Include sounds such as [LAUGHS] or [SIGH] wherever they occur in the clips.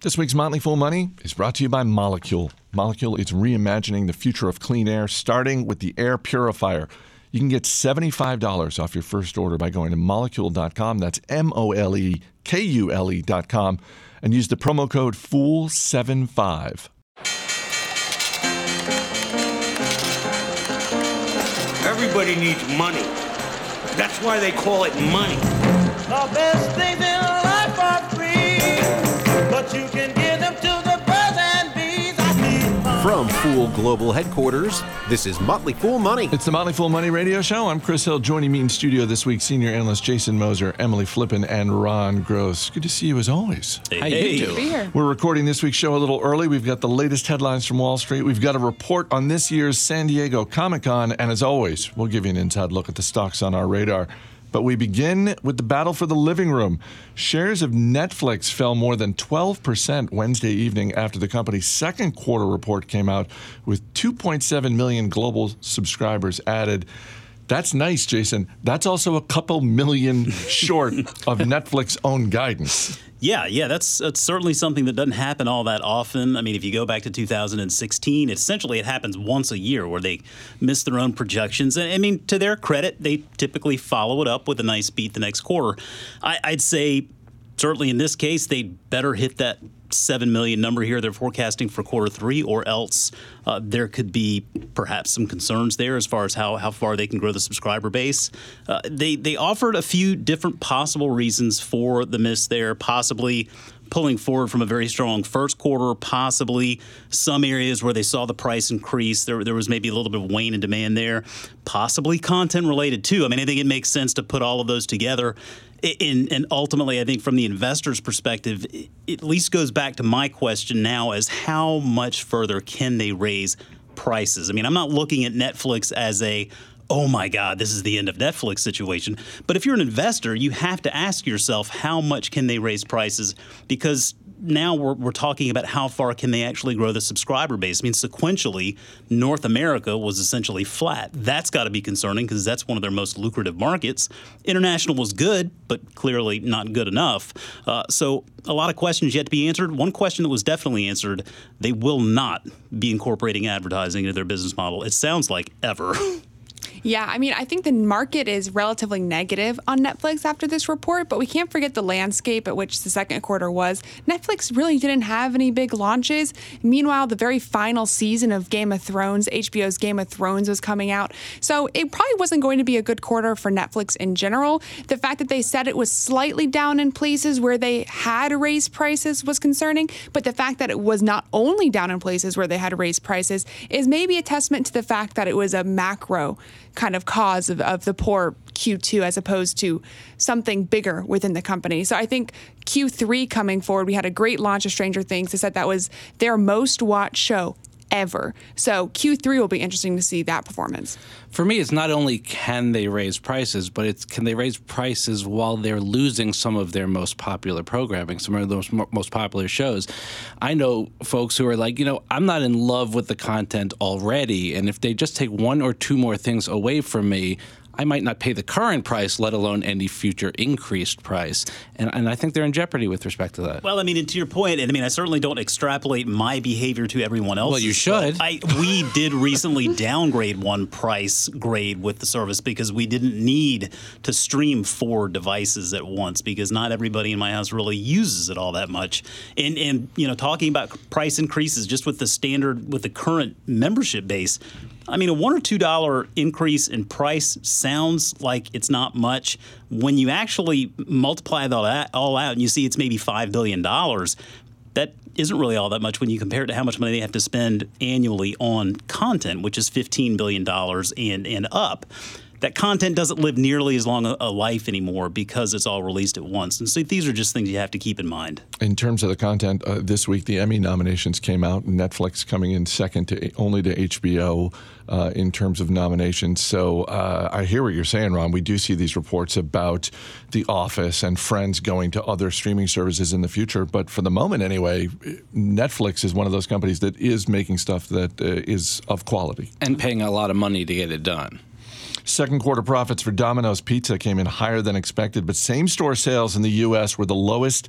This week's Motley Fool Money is brought to you by Molekule. Molekule is reimagining the future of clean air, starting with the air purifier. You can get $75 off your first order by going to molekule.com. That's M O L E K U L E.com. And use the promo code FOOL75. Everybody needs money. That's why they call it money. The best things From Fool Global Headquarters, this is Motley Fool Money. It's the Motley Fool Money Radio Show. I'm Chris Hill. Joining me in studio this week, senior analyst Jason Moser, Emily Flippen, and Ron Gross. Good to see you as always. How you doing? Be here. We're recording this week's show a little early. We've got the latest headlines from Wall Street. We've got a report on this year's San Diego Comic Con. And as always, we'll give you an inside look at the stocks on our radar. But we begin with the battle for the living room. Shares of Netflix fell more than 12% Wednesday evening after the company's second quarter report came out with 2.7 million global subscribers added. That's nice, Jason. That's also a couple million short [LAUGHS] of Netflix own guidance. Yeah, yeah, that's, that's certainly something that doesn't happen all that often. I mean, if you go back to 2016, essentially it happens once a year where they miss their own projections. And I mean, to their credit, they typically follow it up with a nice beat the next quarter. I, I'd say, certainly in this case, they'd better hit that 7 million number here they're forecasting for quarter three, or else uh, there could be perhaps some concerns there as far as how, how far they can grow the subscriber base. Uh, they, they offered a few different possible reasons for the miss there, possibly pulling forward from a very strong first quarter, possibly some areas where they saw the price increase. There, there was maybe a little bit of wane in demand there, possibly content related too. I mean, I think it makes sense to put all of those together. In, and ultimately, I think from the investor's perspective, it at least goes back to my question now as how much further can they raise prices? I mean, I'm not looking at Netflix as a oh my God, this is the end of Netflix situation. But if you're an investor, you have to ask yourself how much can they raise prices because now we're, we're talking about how far can they actually grow the subscriber base. I mean, sequentially, North America was essentially flat. That's got to be concerning because that's one of their most lucrative markets. International was good, but clearly not good enough. Uh, so a lot of questions yet to be answered. One question that was definitely answered: they will not be incorporating advertising into their business model. It sounds like ever. [LAUGHS] Yeah, I mean, I think the market is relatively negative on Netflix after this report, but we can't forget the landscape at which the second quarter was. Netflix really didn't have any big launches. Meanwhile, the very final season of Game of Thrones, HBO's Game of Thrones, was coming out. So it probably wasn't going to be a good quarter for Netflix in general. The fact that they said it was slightly down in places where they had raised prices was concerning, but the fact that it was not only down in places where they had raised prices is maybe a testament to the fact that it was a macro kind of cause of, of the poor Q2 as opposed to something bigger within the company. So I think Q3 coming forward, we had a great launch of Stranger Things. They said that was their most watched show ever. So Q3 will be interesting to see that performance. For me, it's not only can they raise prices, but it's can they raise prices while they're losing some of their most popular programming, some of those mo- most popular shows. I know folks who are like, you know, I'm not in love with the content already, and if they just take one or two more things away from me, I might not pay the current price, let alone any future increased price. And, and I think they're in jeopardy with respect to that. Well, I mean, and to your point, and I mean, I certainly don't extrapolate my behavior to everyone else. Well, you should. I, we did recently [LAUGHS] downgrade one price grade with the service because we didn't need to stream four devices at once because not everybody in my house really uses it all that much. And and you know, talking about price increases just with the standard with the current membership base. I mean, a one or two dollar increase in price sounds like it's not much. When you actually multiply that all- out and you see it's maybe five billion dollars, that isn't really all that much when you compare it to how much money they have to spend annually on content, which is fifteen billion dollars and and up. That content doesn't live nearly as long a, a life anymore because it's all released at once. And so these are just things you have to keep in mind. In terms of the content, uh, this week the Emmy nominations came out. Netflix coming in second to only to HBO uh, in terms of nominations. So uh, I hear what you're saying, Ron. We do see these reports about The Office and Friends going to other streaming services in the future. But for the moment, anyway, Netflix is one of those companies that is making stuff that uh, is of quality. And paying a lot of money to get it done. Second quarter profits for Domino's Pizza came in higher than expected, but same store sales in the U.S. were the lowest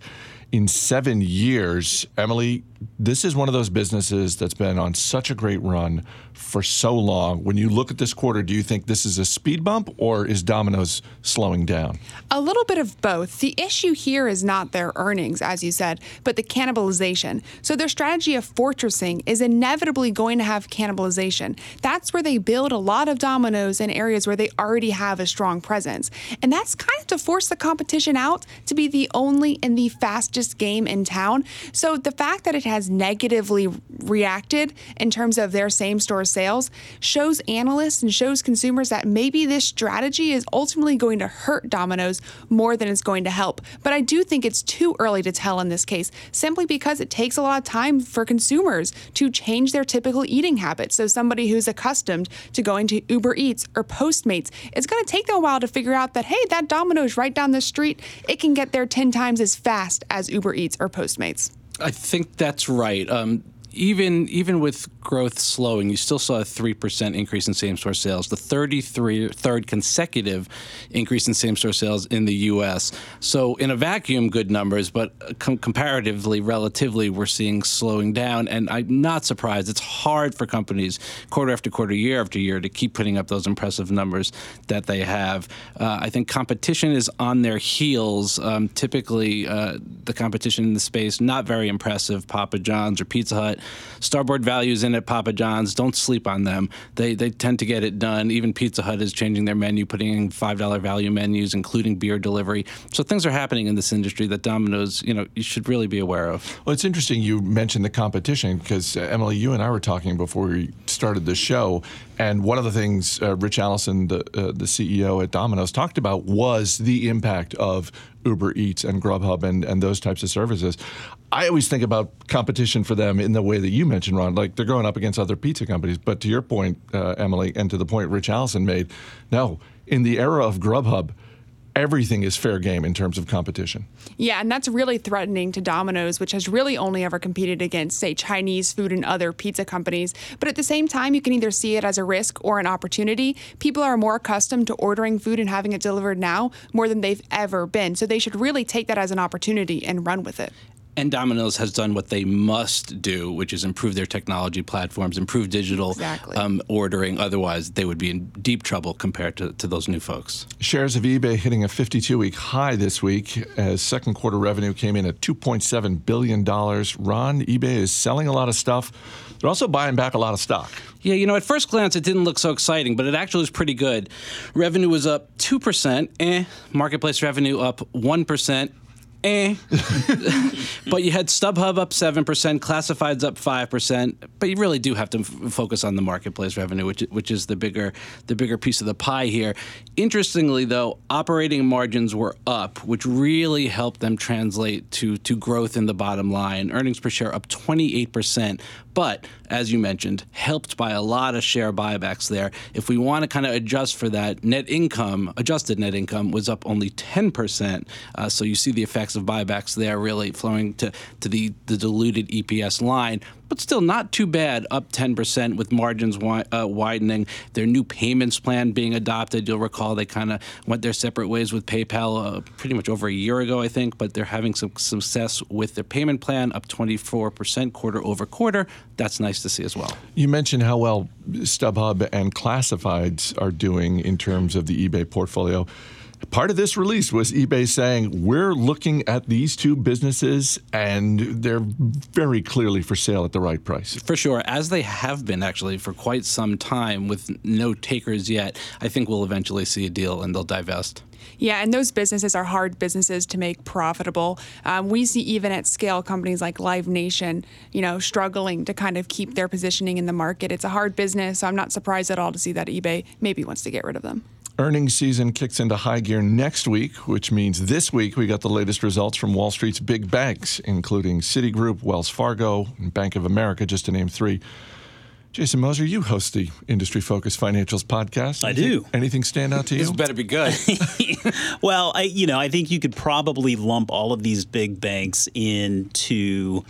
in seven years. Emily, this is one of those businesses that's been on such a great run for so long. When you look at this quarter, do you think this is a speed bump or is Domino's slowing down? A little bit of both. The issue here is not their earnings, as you said, but the cannibalization. So their strategy of fortressing is inevitably going to have cannibalization. That's where they build a lot of Domino's in areas where they already have a strong presence. And that's kind of to force the competition out to be the only and the fastest game in town. So the fact that it has negatively reacted in terms of their same store sales shows analysts and shows consumers that maybe this strategy is ultimately going to hurt Domino's more than it's going to help. But I do think it's too early to tell in this case, simply because it takes a lot of time for consumers to change their typical eating habits. So somebody who's accustomed to going to Uber Eats or Postmates, it's going to take them a while to figure out that, hey, that Domino's right down the street, it can get there 10 times as fast as Uber Eats or Postmates. I think that's right. Um, even even with growth slowing, you still saw a three percent increase in same store sales, the 33 third consecutive increase in same store sales in the U.S. So in a vacuum, good numbers, but com- comparatively, relatively, we're seeing slowing down. And I'm not surprised. It's hard for companies quarter after quarter, year after year, to keep putting up those impressive numbers that they have. Uh, I think competition is on their heels. Um, typically, uh, the competition in the space not very impressive. Papa John's or Pizza Hut Starboard values in at Papa John's. Don't sleep on them. They they tend to get it done. Even Pizza Hut is changing their menu, putting in five dollar value menus, including beer delivery. So things are happening in this industry that Domino's, you know, you should really be aware of. Well, it's interesting you mentioned the competition because uh, Emily, you and I were talking before we started the show, and one of the things uh, Ritch Allison, the uh, the CEO at Domino's, talked about was the impact of Uber Eats and Grubhub and, and those types of services. I always think about competition for them in the way that you mentioned, Ron. Like they're going up against other pizza companies. But to your point, uh, Emily, and to the point Ritch Allison made, no, in the era of Grubhub, everything is fair game in terms of competition. Yeah, and that's really threatening to Domino's, which has really only ever competed against, say, Chinese food and other pizza companies. But at the same time, you can either see it as a risk or an opportunity. People are more accustomed to ordering food and having it delivered now more than they've ever been. So they should really take that as an opportunity and run with it. And Domino's has done what they must do, which is improve their technology platforms, improve digital Exactly. um, ordering. Otherwise, they would be in deep trouble compared to, to those new folks. Shares of eBay hitting a 52 week high this week as second quarter revenue came in at $2.7 billion. Ron, eBay is selling a lot of stuff. They're also buying back a lot of stock. Yeah, you know, at first glance, it didn't look so exciting, but it actually was pretty good. Revenue was up 2%, eh. Marketplace revenue up 1%. Eh. [LAUGHS] but you had StubHub up 7%, Classifieds up 5%, but you really do have to f- focus on the marketplace revenue, which, which is the bigger, the bigger piece of the pie here. Interestingly, though, operating margins were up, which really helped them translate to, to growth in the bottom line. Earnings per share up 28%, but as you mentioned, helped by a lot of share buybacks there. If we want to kind of adjust for that, net income, adjusted net income, was up only 10%. Uh, so you see the of buybacks there really flowing to, to the, the diluted EPS line. But still not too bad, up 10% with margins wi- uh, widening. Their new payments plan being adopted. You'll recall they kind of went their separate ways with PayPal uh, pretty much over a year ago, I think, but they're having some success with their payment plan, up 24% quarter over quarter. That's nice to see as well. You mentioned how well StubHub and Classifieds are doing in terms of the eBay portfolio. Part of this release was eBay saying, We're looking at these two businesses and they're very clearly for sale at the right price. For sure, as they have been actually for quite some time with no takers yet, I think we'll eventually see a deal and they'll divest. Yeah, and those businesses are hard businesses to make profitable. Um, we see even at scale companies like Live Nation, you know, struggling to kind of keep their positioning in the market. It's a hard business, so I'm not surprised at all to see that eBay maybe wants to get rid of them. Earnings season kicks into high gear next week, which means this week we got the latest results from Wall Street's big banks, including Citigroup, Wells Fargo, and Bank of America, just to name three. Jason Moser, you host the Industry Focused Financials podcast. I Anything- do. Anything stand out to you? This better be good. [LAUGHS] Well, I you know I think you could probably lump all of these big banks into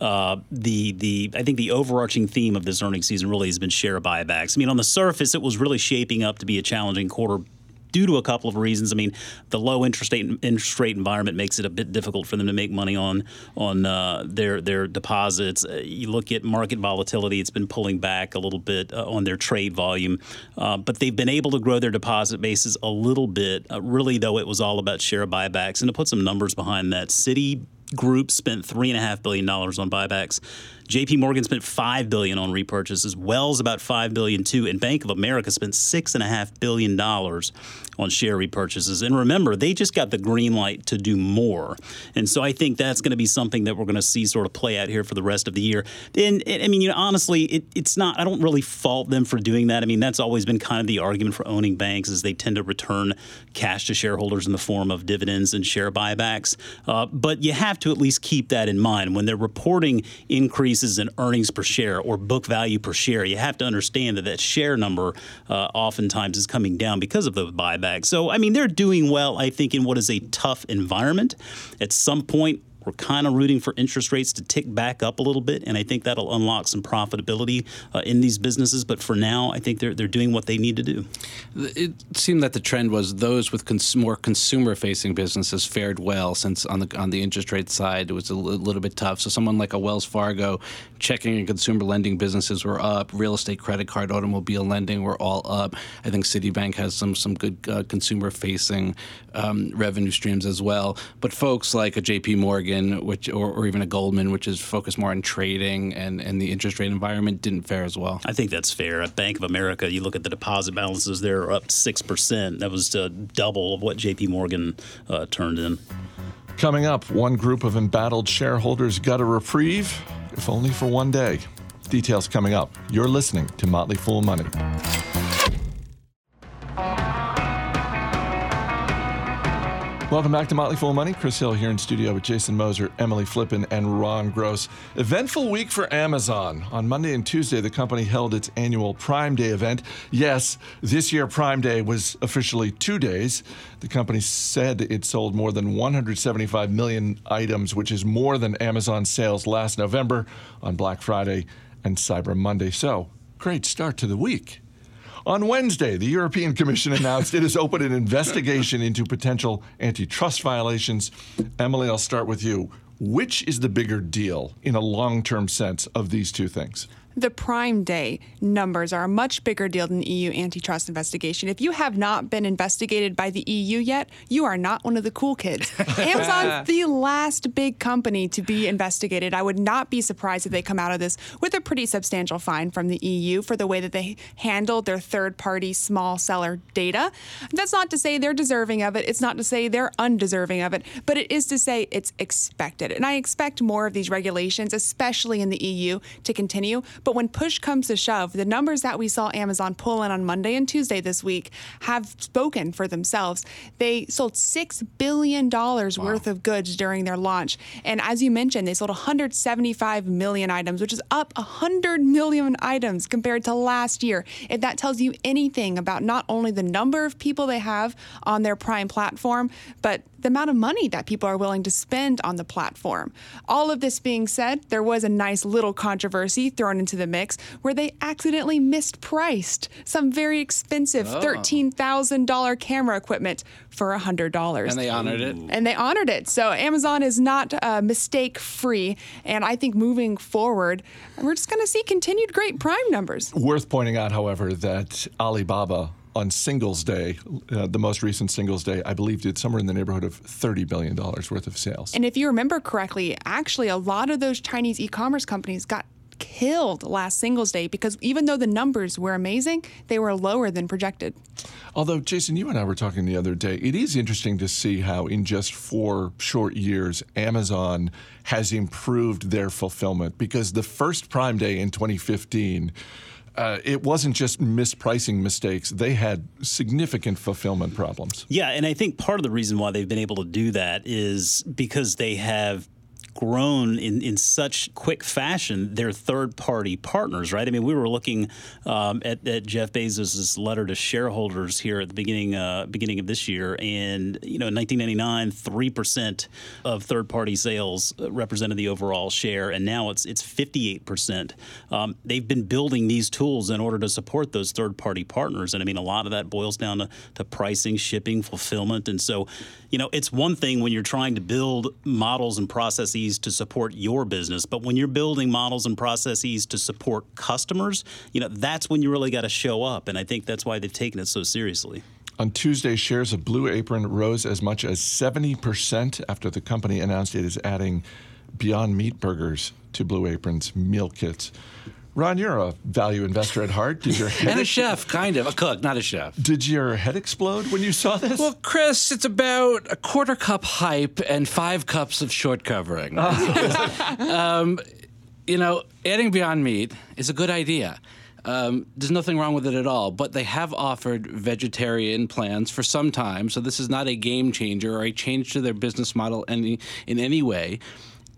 uh, the the I think the overarching theme of this earnings season really has been share buybacks. I mean, on the surface, it was really shaping up to be a challenging quarter due to a couple of reasons. I mean, the low interest rate interest rate environment makes it a bit difficult for them to make money on on uh, their their deposits. Uh, you look at market volatility; it's been pulling back a little bit uh, on their trade volume, uh, but they've been able to grow their deposit bases a little bit. Uh, really, though, it was all about share buybacks, and to put some numbers behind that, Citi Group spent three and a half billion dollars on buybacks. J.P. Morgan spent five billion on repurchases. Wells about five billion too, and Bank of America spent six and a half billion dollars on share repurchases. And remember, they just got the green light to do more. And so I think that's going to be something that we're going to see sort of play out here for the rest of the year. And, and I mean, you know, honestly, it, it's not. I don't really fault them for doing that. I mean, that's always been kind of the argument for owning banks is they tend to return cash to shareholders in the form of dividends and share buybacks. Uh, but you have to at least keep that in mind when they're reporting increases in earnings per share or book value per share. You have to understand that that share number uh, oftentimes is coming down because of those buybacks. So, I mean, they're doing well, I think, in what is a tough environment. At some point, we're kind of rooting for interest rates to tick back up a little bit, and I think that'll unlock some profitability uh, in these businesses. But for now, I think they're they're doing what they need to do. It seemed that the trend was those with cons- more consumer-facing businesses fared well, since on the on the interest rate side it was a l- little bit tough. So someone like a Wells Fargo, checking and consumer lending businesses were up. Real estate, credit card, automobile lending were all up. I think Citibank has some some good uh, consumer-facing um, revenue streams as well. But folks like a J.P. Morgan, which or, or even a Goldman, which is focused more on trading and and the interest rate environment, didn't fare as well. I think that's fair. At Bank of America, you look at the deposit balances; they're up six percent. That was uh, double of what J.P. Morgan uh, turned in. Coming up, one group of embattled shareholders got a reprieve, if only for one day. Details coming up. You're listening to Motley Fool Money. Welcome back to Motley Fool Money. Chris Hill here in studio with Jason Moser, Emily Flippen, and Ron Gross. Eventful week for Amazon. On Monday and Tuesday, the company held its annual Prime Day event. Yes, this year Prime Day was officially two days. The company said it sold more than 175 million items, which is more than Amazon's sales last November on Black Friday and Cyber Monday. So, great start to the week. On Wednesday, the European Commission [LAUGHS] announced it has opened an investigation into potential antitrust violations. Emily, I'll start with you. Which is the bigger deal in a long term sense of these two things? The Prime Day numbers are a much bigger deal than the EU antitrust investigation. If you have not been investigated by the EU yet, you are not one of the cool kids. [LAUGHS] Amazon's the last big company to be investigated. I would not be surprised if they come out of this with a pretty substantial fine from the EU for the way that they handled their third party small seller data. That's not to say they're deserving of it, it's not to say they're undeserving of it, but it is to say it's expected. And I expect more of these regulations, especially in the EU, to continue. But when push comes to shove, the numbers that we saw Amazon pull in on Monday and Tuesday this week have spoken for themselves. They sold $6 billion worth of goods during their launch. And as you mentioned, they sold 175 million items, which is up 100 million items compared to last year. If that tells you anything about not only the number of people they have on their Prime platform, but the amount of money that people are willing to spend on the platform. All of this being said, there was a nice little controversy thrown into the mix where they accidentally mispriced some very expensive $13,000 camera equipment for $100. And they honored it. And they honored it. So Amazon is not uh, mistake free. And I think moving forward, we're just going to see continued great Prime numbers. Worth pointing out, however, that Alibaba on Singles Day, uh, the most recent Singles Day, I believe did somewhere in the neighborhood of $30 billion worth of sales. And if you remember correctly, actually, a lot of those Chinese e commerce companies got killed last Singles Day because even though the numbers were amazing, they were lower than projected. Although, Jason, you and I were talking the other day, it is interesting to see how in just four short years, Amazon has improved their fulfillment because the first Prime Day in 2015, uh, it wasn't just mispricing mistakes. They had significant fulfillment problems. Yeah, and I think part of the reason why they've been able to do that is because they have grown in, in such quick fashion, they're third party partners, right? I mean, we were looking um, at, at, Jeff Bezos' letter to shareholders here at the beginning uh, beginning of this year, and you know, in 1999, three percent of third party sales represented the overall share, and now it's it's 58 percent. Um, they've been building these tools in order to support those third party partners, and I mean, a lot of that boils down to, to pricing, shipping, fulfillment, and so you know, it's one thing when you're trying to build models and processes to support your business, but when you're building models and processes to support customers, you know, that's when you really got to show up. And I think that's why they've taken it so seriously. On Tuesday, shares of Blue Apron rose as much as 70% after the company announced it is adding Beyond Meat burgers to Blue Apron's meal kits. Ron, you're a value investor at heart. Did your head [LAUGHS] and a chef, kind of a cook, not a chef. Did your head explode when you saw this? Well, Chris, it's about a quarter cup hype and five cups of short covering. [LAUGHS] um, you know, adding Beyond Meat is a good idea. Um, there's nothing wrong with it at all, but they have offered vegetarian plans for some time, so this is not a game changer or a change to their business model any in any way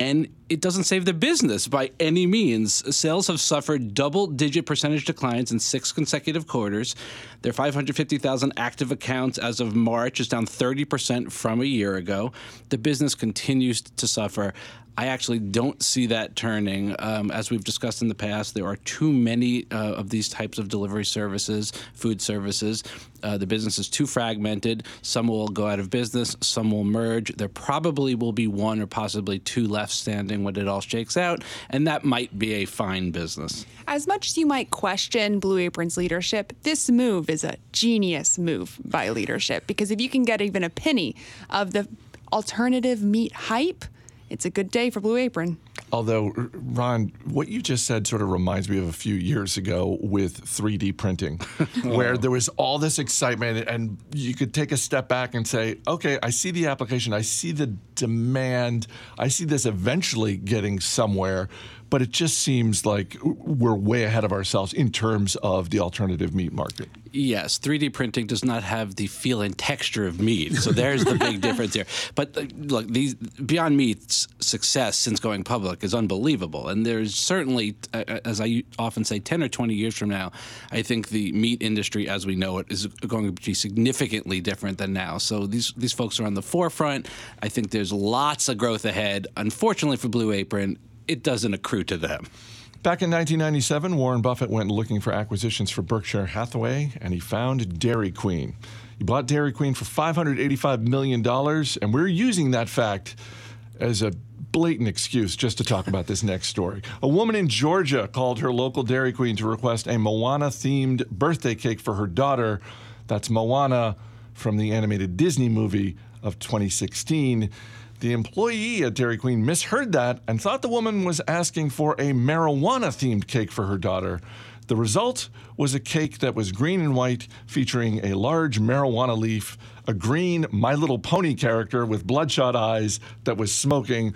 and it doesn't save the business by any means. Sales have suffered double digit percentage declines in six consecutive quarters. Their 550,000 active accounts as of March is down 30% from a year ago. The business continues to suffer. I actually don't see that turning. Um, as we've discussed in the past, there are too many uh, of these types of delivery services, food services. Uh, the business is too fragmented. Some will go out of business, some will merge. There probably will be one or possibly two left standing when it all shakes out, and that might be a fine business. As much as you might question Blue Apron's leadership, this move is a genius move by leadership because if you can get even a penny of the alternative meat hype, it's a good day for Blue Apron. Although, Ron, what you just said sort of reminds me of a few years ago with 3D printing, [LAUGHS] where oh. there was all this excitement, and you could take a step back and say, okay, I see the application, I see the demand, I see this eventually getting somewhere, but it just seems like we're way ahead of ourselves in terms of the alternative meat market. Yes, 3D printing does not have the feel and texture of meat, so there's the big [LAUGHS] difference here. But uh, look, these Beyond Meat's success since going public is unbelievable, and there's certainly, uh, uh as I often say, 10 or 20 years from now, I think the meat industry as we know it is going to be significantly different than now. So these these folks are on the forefront. I think there's lots of growth ahead. Unfortunately for Blue Apron, it doesn't accrue to them. Back in 1997, Warren Buffett went looking for acquisitions for Berkshire Hathaway, and he found Dairy Queen. He bought Dairy Queen for $585 million, and we're using that fact as a blatant excuse just to talk about this next story. A woman in Georgia called her local Dairy Queen to request a Moana themed birthday cake for her daughter. That's Moana from the animated Disney movie of 2016. The employee at Dairy Queen misheard that and thought the woman was asking for a marijuana themed cake for her daughter. The result was a cake that was green and white, featuring a large marijuana leaf, a green My Little Pony character with bloodshot eyes that was smoking.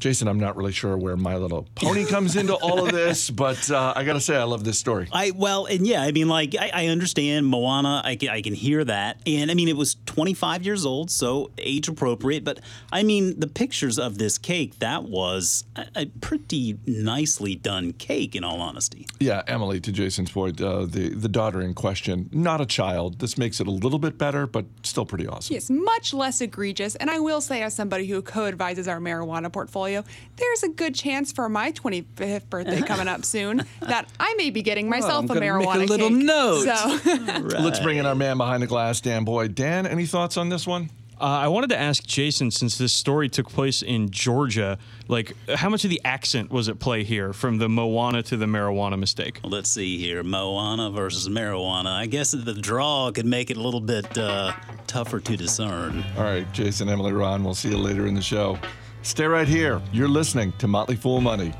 Jason, I'm not really sure where My Little Pony comes into all of this, [LAUGHS] but uh, I got to say, I love this story. I well, and yeah, I mean, like I, I understand Moana. I can, I can hear that, and I mean, it was 25 years old, so age appropriate. But I mean, the pictures of this cake that was a, a pretty nicely done cake, in all honesty. Yeah, Emily, to Jason's point, uh, the the daughter in question, not a child. This makes it a little bit better, but still pretty awesome. Yes, much less egregious. And I will say, as somebody who co-advises our marijuana portfolio portfolio, there's a good chance for my 25th birthday coming up soon [LAUGHS] that I may be getting myself oh, a marijuana make a little cake. note. So. right. [LAUGHS] Let's bring in our man behind the glass, Dan Boyd. Dan, any thoughts on this one? Uh, I wanted to ask Jason, since this story took place in Georgia, like how much of the accent was at play here, from the Moana to the marijuana mistake? Well, let's see here, Moana versus marijuana. I guess the draw could make it a little bit uh, tougher to discern. All right, Jason, Emily, Ron. We'll see you later in the show. Stay right here. You're listening to Motley Fool Money.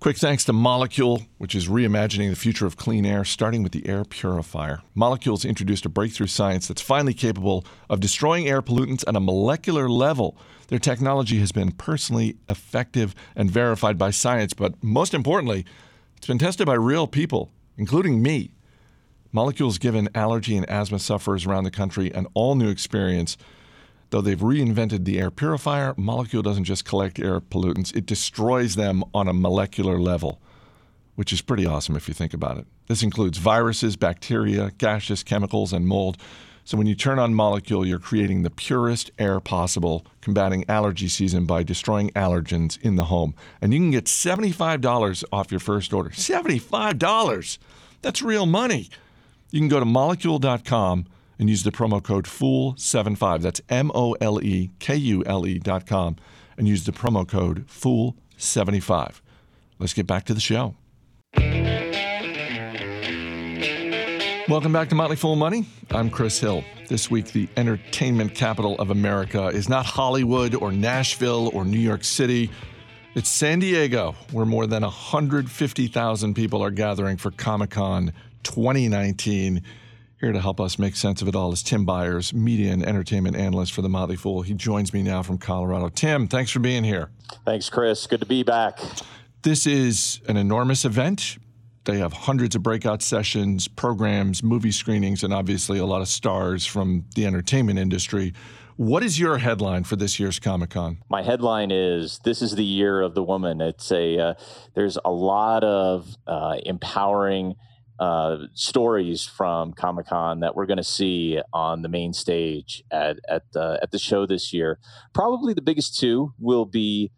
Quick thanks to Molekule, which is reimagining the future of clean air, starting with the air purifier. Molekule's introduced a breakthrough science that's finally capable of destroying air pollutants at a molecular level. Their technology has been personally effective and verified by science, but most importantly, it's been tested by real people, including me. Molekule's given allergy and asthma sufferers around the country an all new experience. Though they've reinvented the air purifier, Molekule doesn't just collect air pollutants, it destroys them on a molecular level, which is pretty awesome if you think about it. This includes viruses, bacteria, gaseous chemicals, and mold. So when you turn on Molekule, you're creating the purest air possible, combating allergy season by destroying allergens in the home. And you can get $75 off your first order. $75! That's real money. You can go to molekule.com and use the promo code FOOL75. That's M O L E K U L E.com and use the promo code FOOL75. Let's get back to the show. Welcome back to Motley Fool Money. I'm Chris Hill. This week, the entertainment capital of America is not Hollywood or Nashville or New York City. It's San Diego, where more than 150,000 people are gathering for Comic Con 2019. Here to help us make sense of it all is Tim Beyers, media and entertainment analyst for The Motley Fool. He joins me now from Colorado. Tim, thanks for being here. Thanks, Chris. Good to be back. This is an enormous event. They have hundreds of breakout sessions, programs, movie screenings, and obviously a lot of stars from the entertainment industry. What is your headline for this year's Comic Con? My headline is "This is the year of the woman." It's a uh, there's a lot of uh, empowering uh, stories from Comic Con that we're going to see on the main stage at at uh, at the show this year. Probably the biggest two will be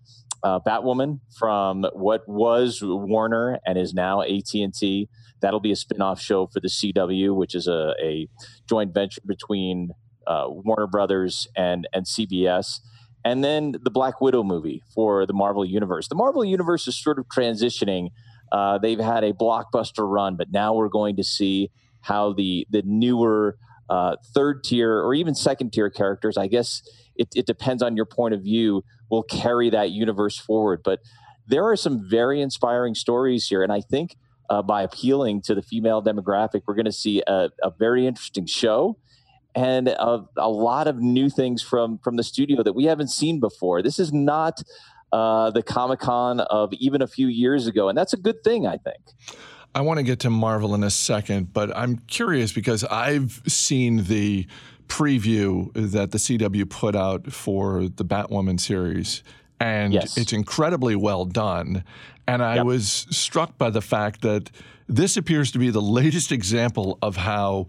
uh, Batwoman from what was Warner and is now AT and T. That'll be a spin-off show for the CW, which is a, a joint venture between uh, Warner Brothers and and CBS. And then the Black Widow movie for the Marvel Universe. The Marvel Universe is sort of transitioning. Uh, they've had a blockbuster run, but now we're going to see how the the newer uh, third tier or even second tier characters, I guess it, it depends on your point of view, will carry that universe forward. But there are some very inspiring stories here. And I think uh, by appealing to the female demographic, we're going to see a, a, very interesting show and a, a, lot of new things from from the studio that we haven't seen before. This is not uh, the Comic Con of even a few years ago, and that's a good thing, I think. I want to get to Marvel in a second, but I'm curious because I've seen the preview that the CW put out for the Batwoman series, and yes. it's incredibly well done. And I Yep. was struck by the fact that this appears to be the latest example of how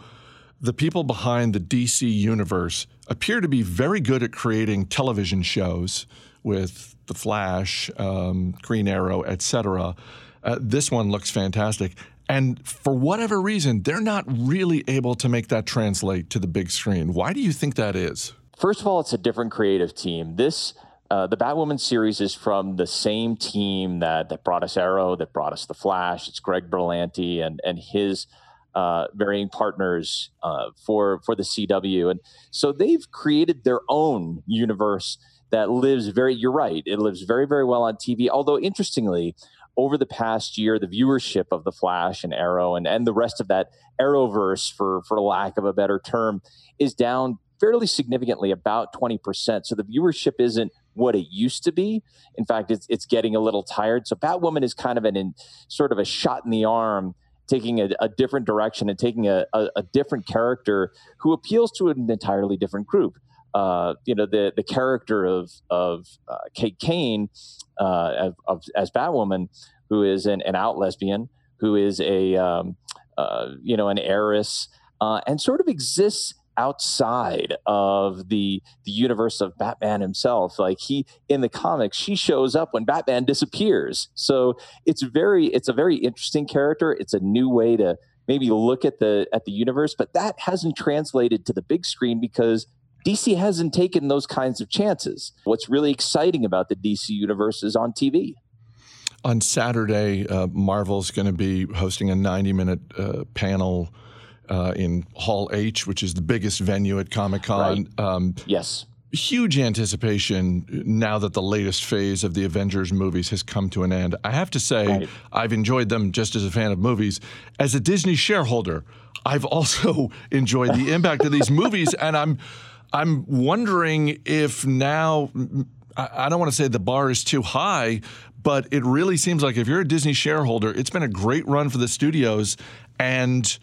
the people behind the DC universe appear to be very good at creating television shows with The Flash, um, Green Arrow, etc. Uh, this one looks fantastic. And for whatever reason, they're not really able to make that translate to the big screen. Why do you think that is? First of all, it's a different creative team. This uh, the Batwoman series is from the same team that that brought us Arrow, that brought us the Flash. It's Greg Berlanti and and his uh, varying partners uh, for for the CW, and so they've created their own universe that lives very. You're right. It lives very very well on TV. Although interestingly, over the past year, the viewership of the Flash and Arrow and and the rest of that Arrowverse, for for lack of a better term, is down fairly significantly, about 20%. So the viewership isn't what it used to be. In fact, it's it's getting a little tired. So Batwoman is kind of an in, sort of a shot in the arm, taking a, a different direction and taking a, a, a different character who appeals to an entirely different group. Uh, you know, the the character of of uh, Kate Kane uh, of, of, as Batwoman, who is an, an out lesbian, who is a um, uh, you know an heiress, uh, and sort of exists outside of the the universe of Batman himself. Like he in the comics, she shows up when Batman disappears. So it's very it's a very interesting character. It's a new way to maybe look at the at the universe, but that hasn't translated to the big screen because DC hasn't taken those kinds of chances. What's really exciting about the DC universe is on TV. On Saturday, uh, Marvel's going to be hosting a 90 minute uh, panel uh, in Hall H, which is the biggest venue at Comic Con. Um, Yes. huge anticipation now that the latest phase of the Avengers movies has come to an end. I have to say, Right. I've enjoyed them just as a fan of movies. As a Disney shareholder, I've also [LAUGHS] enjoyed the impact of these movies, and I'm I'm wondering if now I don't want to say the bar is too high, but it really seems like if you're a Disney shareholder, it's been a great run for the studios, and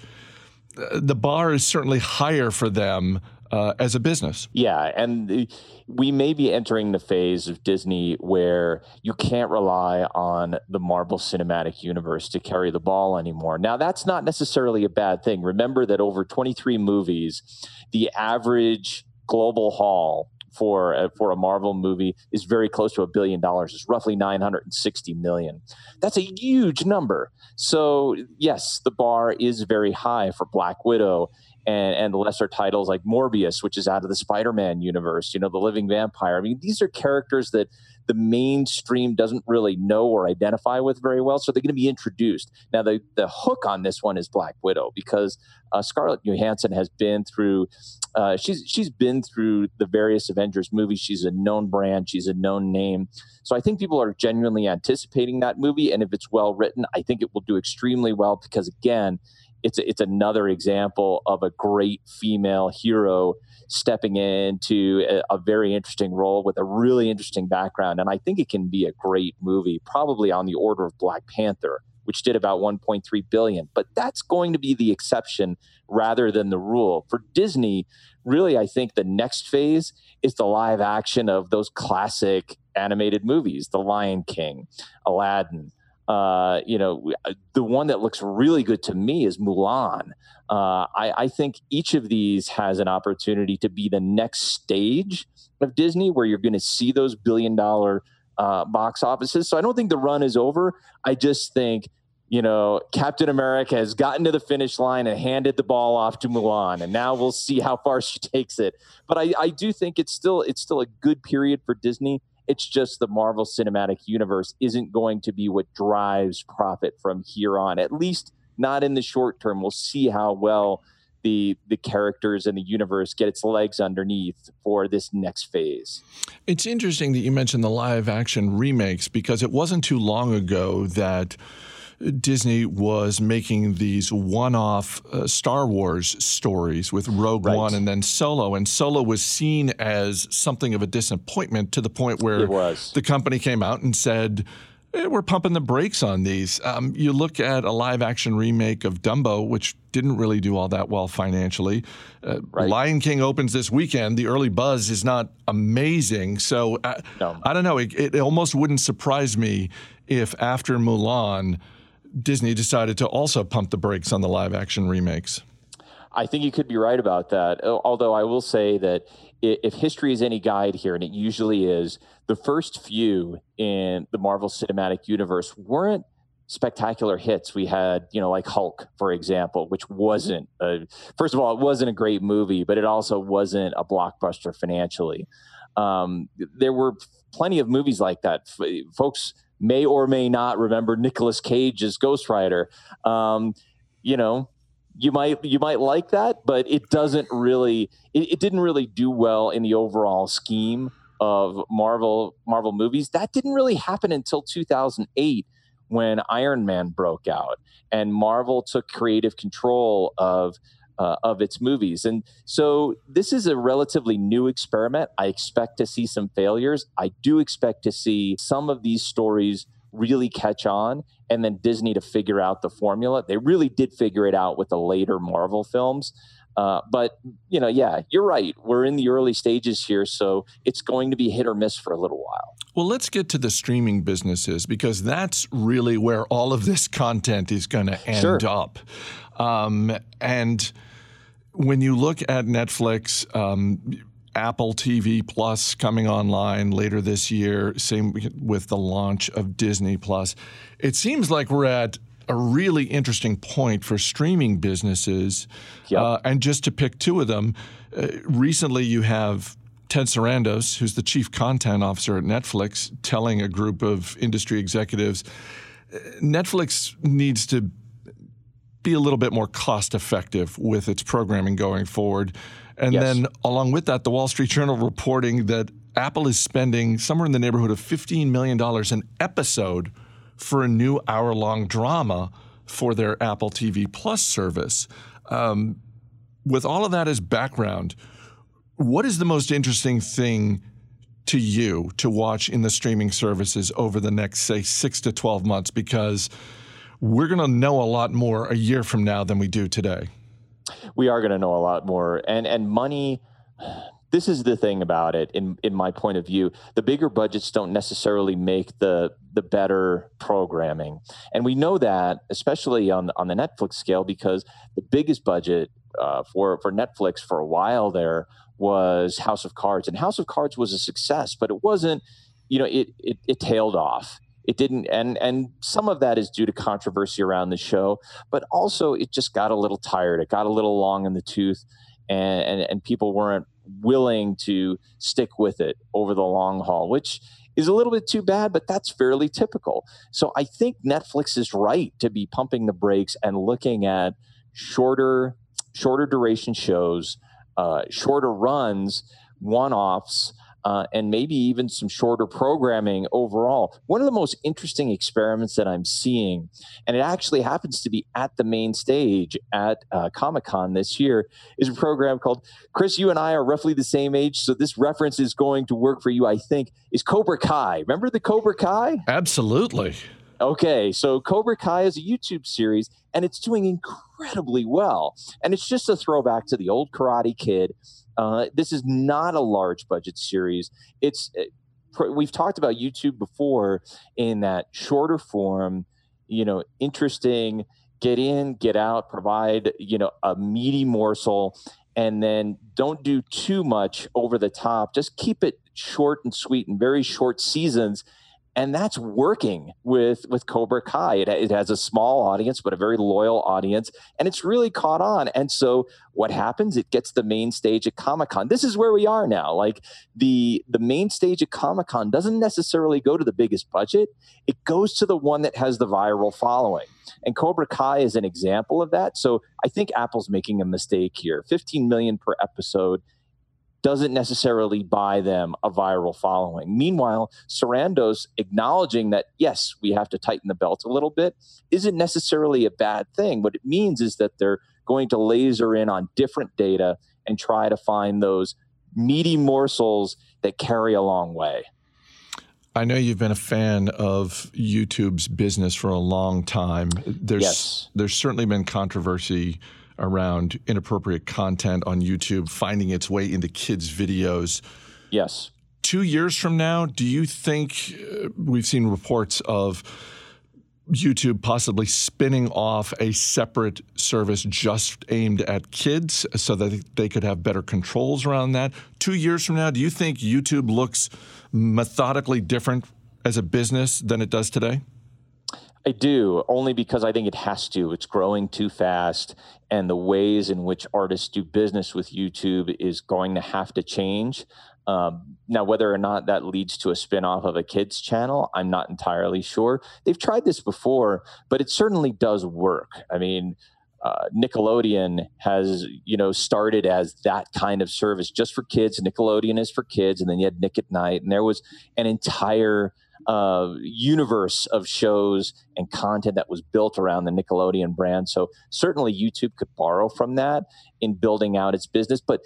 uh, the bar is certainly higher for them uh, as a business. Yeah, and we may be entering the phase of Disney where you can't rely on the Marvel Cinematic Universe to carry the ball anymore. Now, that's not necessarily a bad thing. Remember that over 23 movies, the average global haul for a, for a Marvel movie is very close to a billion dollars. It's roughly 960 million. That's a huge number. So yes, the bar is very high for Black Widow and, and lesser titles like Morbius, which is out of the Spider-Man universe. You know, the Living Vampire. I mean, these are characters that the mainstream doesn't really know or identify with very well. So they're going to be introduced. Now, the, the hook on this one is Black Widow because uh, Scarlett Johansson has been through. Uh, she's she's been through the various Avengers movies. She's a known brand. She's a known name. So I think people are genuinely anticipating that movie, and if it's well written, I think it will do extremely well because again, it's it's another example of a great female hero stepping into a, a, very interesting role with a really interesting background. And I think it can be a great movie, probably on the order of Black Panther, which did about 1.3 billion. But that's going to be the exception rather than the rule. For Disney, really, I think the next phase is the live action of those classic animated movies, The Lion King, Aladdin. Uh, you know, uh, the one that looks really good to me is Mulan. Uh, I, I, think each of these has an opportunity to be the next stage of Disney where you're going to see those billion dollar uh, box offices. So I don't think the run is over. I just think, you know, Captain America has gotten to the finish line and handed the ball off to Mulan, and now we'll see how far [LAUGHS] she takes it. But I, I do think it's still it's still a good period for Disney. It's just the Marvel Cinematic Universe isn't going to be what drives profit from here on, at least not in the short term. We'll see how well the the characters and the universe get its legs underneath for this next phase. It's interesting that you mentioned the live action remakes because it wasn't too long ago that Disney was making these one off uh, Star Wars stories with Rogue right. One and then Solo. And Solo was seen as something of a disappointment to the point where the company came out and said, eh, we're pumping the brakes on these. Um, you look at a live action remake of Dumbo, which didn't really do all that well financially. Uh, right. Lion King opens this weekend. The early buzz is not amazing. So uh, no. I don't know. It, it almost wouldn't surprise me if after Mulan, Disney decided to also pump the brakes on the live action remakes. I think you could be right about that. Although I will say that if history is any guide here, and it usually is, the first few in the Marvel Cinematic Universe weren't spectacular hits. We had, you know, like Hulk, for example, which wasn't, a, first of all, it wasn't a great movie, but it also wasn't a blockbuster financially. Um, there were plenty of movies like that. Folks may or may not remember Nicolas Cage as Ghost Rider. Um, you know, you might you might like that, but it doesn't really it, it, didn't really do well in the overall scheme of Marvel Marvel movies. That didn't really happen until 2008 when Iron Man broke out and Marvel took creative control of uh, of its movies. And so this is a relatively new experiment. I expect to see some failures. I do expect to see some of these stories really catch on and then Disney to figure out the formula. They really did figure it out with the later Marvel films. Uh, but you know, yeah, you're right. We're in the early stages here, so it's going to be hit or miss for a little while. Well, let's get to the streaming businesses because that's really where all of this content is going to end sure. up. Um, and when you look at Netflix, um, Apple TV Plus coming online later this year, same with the launch of Disney Plus, it seems like we're at a really interesting point for streaming businesses. Yep. Uh, and just to pick two of them, uh, recently you have Ted Sarandos, who's the chief content officer at Netflix, telling a group of industry executives uh, Netflix needs to be a little bit more cost effective with its programming going forward. And yes. then, along with that, the Wall Street Journal reporting that Apple is spending somewhere in the neighborhood of $15 million an episode for a new hour long drama for their Apple TV Plus service. Um, with all of that as background, what is the most interesting thing to you to watch in the streaming services over the next, say, six to 12 months? Because we're going to know a lot more a year from now than we do today. We are going to know a lot more, and and money. This is the thing about it, in in my point of view. The bigger budgets don't necessarily make the the better programming, and we know that, especially on on the Netflix scale, because the biggest budget uh, for for Netflix for a while there was House of Cards, and House of Cards was a success, but it wasn't. You know, it it, it tailed off it didn't and and some of that is due to controversy around the show but also it just got a little tired. It got a little long in the tooth and and, and people weren't willing to stick with it over the long haul which is a little bit too bad but that's fairly typical. So i think netflix is right to be pumping the brakes and looking at shorter shorter duration shows uh, shorter runs one-offs uh, and maybe even some shorter programming overall. One of the most interesting experiments that I'm seeing, and it actually happens to be at the main stage at uh, Comic Con this year, is a program called Chris. You and I are roughly the same age, so this reference is going to work for you, I think. Is Cobra Kai? Remember the Cobra Kai? Absolutely. Okay, so Cobra Kai is a YouTube series and it's doing incredibly well. And it's just a throwback to the old Karate Kid. Uh, this is not a large budget series. It's uh, we've talked about YouTube before in that shorter form, you know, interesting, get in, get out, provide, you know, a meaty morsel and then don't do too much over the top. Just keep it short and sweet and very short seasons and that's working with with Cobra Kai. It, it, has a small audience, but a very loyal audience, and it's really caught on. And so, what happens? It gets the main stage at Comic Con. This is where we are now. Like the the main stage at Comic Con doesn't necessarily go to the biggest budget; it goes to the one that has the viral following. And Cobra Kai is an example of that. So I think Apple's making a mistake here. 15 million per episode doesn't necessarily buy them a viral following. Meanwhile, Sarandos acknowledging that, yes, we have to tighten the belt a little bit isn't necessarily a bad thing. What it means is that they're going to laser in on different data and try to find those meaty morsels that carry a long way. I know you've been a fan of YouTube's business for a long time. There's yes. there's certainly been controversy around inappropriate content on YouTube finding its way into kids' videos. Yes. Two years from now, do you think uh, we've seen reports of YouTube possibly spinning off a separate service just aimed at kids so that they could have better controls around that? Two years from now, do you think YouTube looks methodically different as a business than it does today? I do, only because I think it has to. It's growing too fast, and the ways in which artists do business with YouTube is going to have to change. Um, now, whether or not that leads to a spinoff of a kids channel, I'm not entirely sure. They've tried this before, but it certainly does work. I mean, uh, Nickelodeon has, you know, started as that kind of service just for kids. Nickelodeon is for kids, and then you had Nick at Night, and there was an entire uh, universe of shows and content that was built around the Nickelodeon brand. So certainly YouTube could borrow from that in building out its business. But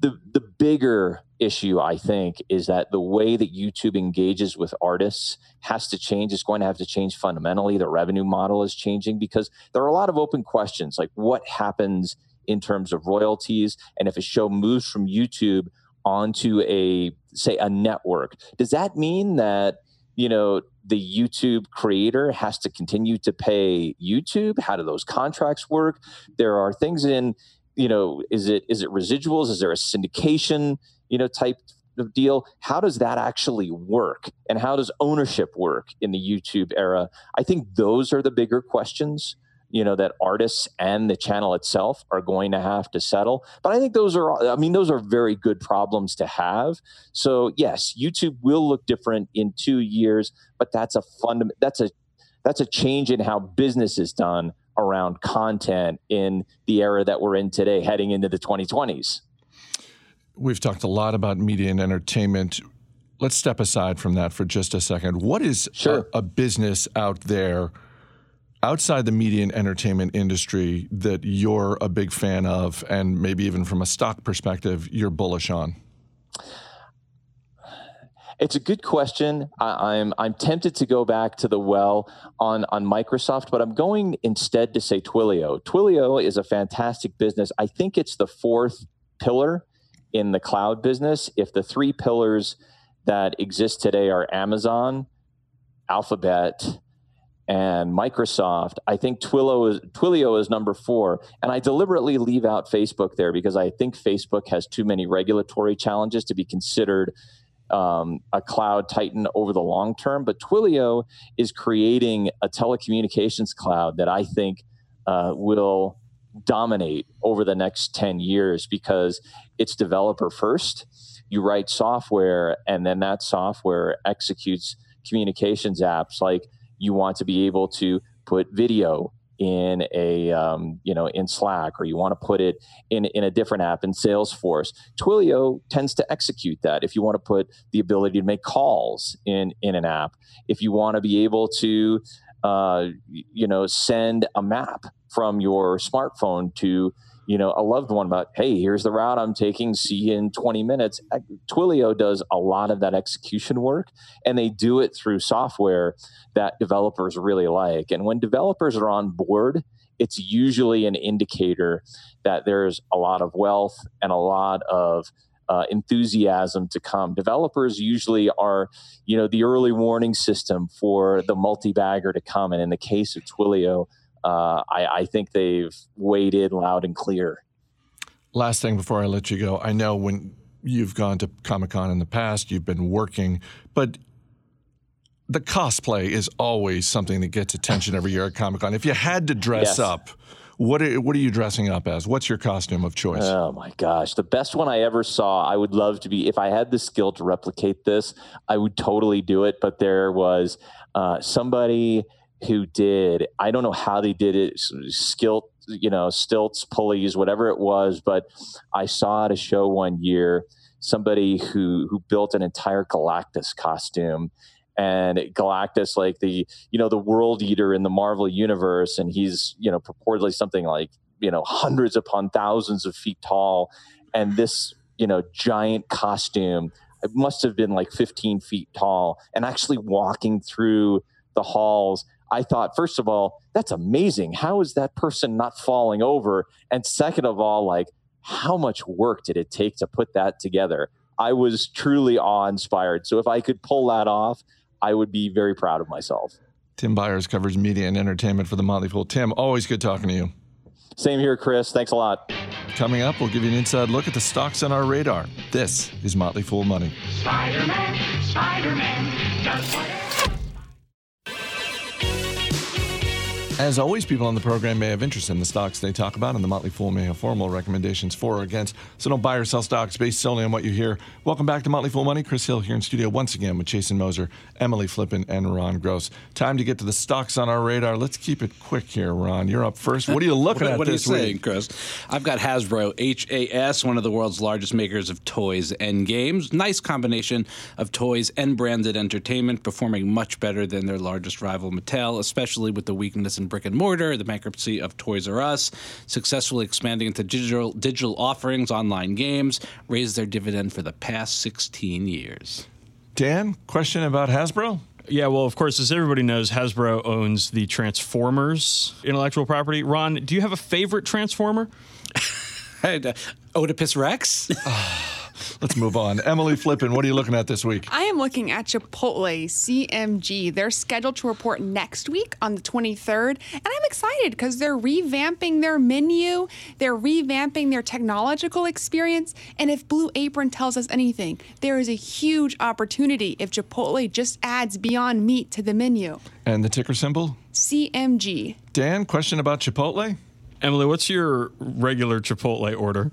the the bigger issue, I think, is that the way that YouTube engages with artists has to change. It's going to have to change fundamentally. The revenue model is changing because there are a lot of open questions, like what happens in terms of royalties, and if a show moves from YouTube onto a say a network, does that mean that you know the youtube creator has to continue to pay youtube? How do those contracts work? There are things in you know is it is it residuals? Is there a syndication you know type of deal? How does that actually work? And how does ownership work in the youtube era? I think those are the bigger questions you know that artists and the channel itself are going to have to settle. But i think those are i mean those are very good problems to have. So yes youtube will look different in 2 years but that's a fundament that's a that's a change in how business is done around content in the era that we're in today heading into the 2020s we've talked a lot about media and entertainment. Let's step aside from that for just a second. What is sure. a, a business out there outside the media and entertainment industry that you're a big fan of, and maybe even from a stock perspective, you're bullish on? It's a good question. I, I'm I'm tempted to go back to the well on on Microsoft, but I'm going instead to say Twilio. Twilio is a fantastic business. I think it's the fourth pillar in the cloud business. If the three pillars that exist today are Amazon, Alphabet, and Microsoft, I think Twilio is, Twilio is number four. And I deliberately leave out Facebook there because I think Facebook has too many regulatory challenges to be considered um, a cloud titan over the long term. But Twilio is creating a telecommunications cloud that I think uh, will dominate over the next 10 years because it's developer first. You write software, and then that software executes communications apps like you want to be able to put video in a um, you know in Slack or you want to put it in in a different app in Salesforce. Twilio tends to execute that. If you want to put the ability to make calls in in an app, if you want to be able to uh, you know send a map from your smartphone to you know a loved one about hey here's the route i'm taking see you in 20 minutes twilio does a lot of that execution work and they do it through software that developers really like and when developers are on board it's usually an indicator that there's a lot of wealth and a lot of uh, enthusiasm to come. Developers usually are, you know, the early warning system for the multi-bagger to come. And in the case of Twilio, uh, I, I think they've weighed in loud and clear. Last thing before I let you go, I know when you've gone to Comic Con in the past, you've been working, but the cosplay is always something that gets attention every year at Comic Con. If you had to dress Yes. up, what are, what are you dressing up as? What's your costume of choice? Oh my gosh, the best one I ever saw. I would love to be if I had the skill to replicate this. I would totally do it. But there was uh, somebody who did. I don't know how they did it. Skilt, you know, stilts, pulleys, whatever it was. But I saw at a show one year somebody who who built an entire Galactus costume. And Galactus, like the you know the world eater in the Marvel universe, and he's you know purportedly something like you know hundreds upon thousands of feet tall and this you know giant costume it must have been like 15 feet tall and actually walking through the halls i thought first of all that's amazing how is that person not falling over and second of all like how much work did it take to put that together i was truly awe-inspired so if i could pull that off i would be very proud of myself Tim Beyers covers media and entertainment for the Motley Fool. Tim, always good talking to you. same here chris thanks a lot Coming up, we'll give you an inside look at the stocks on our radar. This is Motley Fool Money. Spider-Man, Spider-Man As always, people on the program may have interest in the stocks they talk about, and the Motley Fool may have formal recommendations for or against. So don't buy or sell stocks based solely on what you hear. Welcome back to Motley Fool Money. Chris Hill here in studio once again with Jason Moser, Emily Flippen, and Ron Gross. Time to get to the stocks on our radar. Let's keep it quick here, Ron. You're up first. What are you [LAUGHS] looking what, at what are you this saying, week? Chris? I've got Hasbro, HAS, one of the world's largest makers of toys and games. Nice combination of toys and branded entertainment, performing much better than their largest rival, Mattel, especially with the weakness in brick and mortar, the bankruptcy of Toys R Us, successfully expanding into digital digital offerings, online games, raised their dividend for the past 16 years. Dan, question about Hasbro? Yeah, well, of course, as everybody knows, Hasbro owns the Transformers intellectual property. Ron, do you have a favorite Transformer? [LAUGHS] Uh, Oedipus Rex? [SIGHS] [LAUGHS] Let's move on. Emily Flippen, what are you looking at this week? I am looking at Chipotle CMG. They're scheduled to report next week on the 23rd, and I'm excited because they're revamping their menu, they're revamping their technological experience, and if Blue Apron tells us anything, there is a huge opportunity if Chipotle just adds Beyond Meat to the menu. And the ticker symbol? CMG. Dan, question about Chipotle? Emily, what's your regular Chipotle order?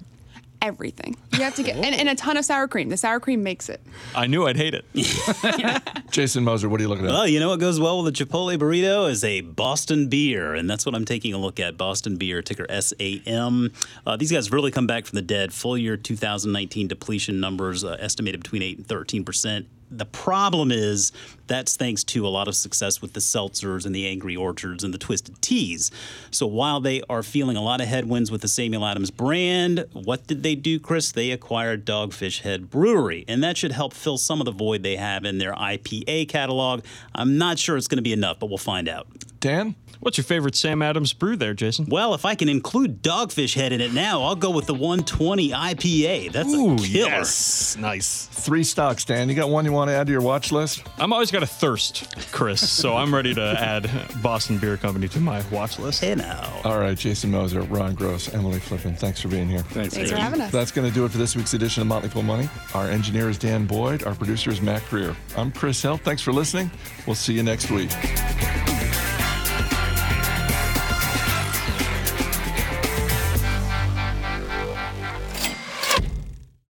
Everything. You have to get, and, and a ton of sour cream. The sour cream makes it. I knew I'd hate it. [LAUGHS] Jason Moser, what are you looking at? Well, you know what goes well with a Chipotle burrito is a Boston beer, and that's what I'm taking a look at. Boston beer, ticker SAM. Uh, these guys really come back from the dead. Full year 2019 depletion numbers uh, estimated between 8 and 13 percent. The problem is That's thanks to a lot of success with the seltzers and the Angry Orchards and the Twisted Teas. So while they are feeling a lot of headwinds with the Samuel Adams brand, what did they do, Chris? They acquired Dogfish Head Brewery, and that should help fill some of the void they have in their IPA catalog. I'm not sure it's going to be enough, but we'll find out. Dan? What's your favorite Sam Adams brew there, Jason? Well, if I can include Dogfish Head in it now, I'll go with the 120 IPA. That's a killer. Yes. Nice. Three stocks, Dan. You got one you want to add to your watch list? I'm always got a thirst, Chris, so I'm ready to add Boston Beer Company to my watch list. Hey now. All right, Jason Moser, Ron Gross, Emily Flippen, thanks for being here. Thanks. Thanks for having us. That's going to do it for this week's edition of Motley Fool Money. Our engineer is Dan Boyd. Our producer is Matt Greer. I'm Chris Hill. Thanks for listening. We'll see you next week.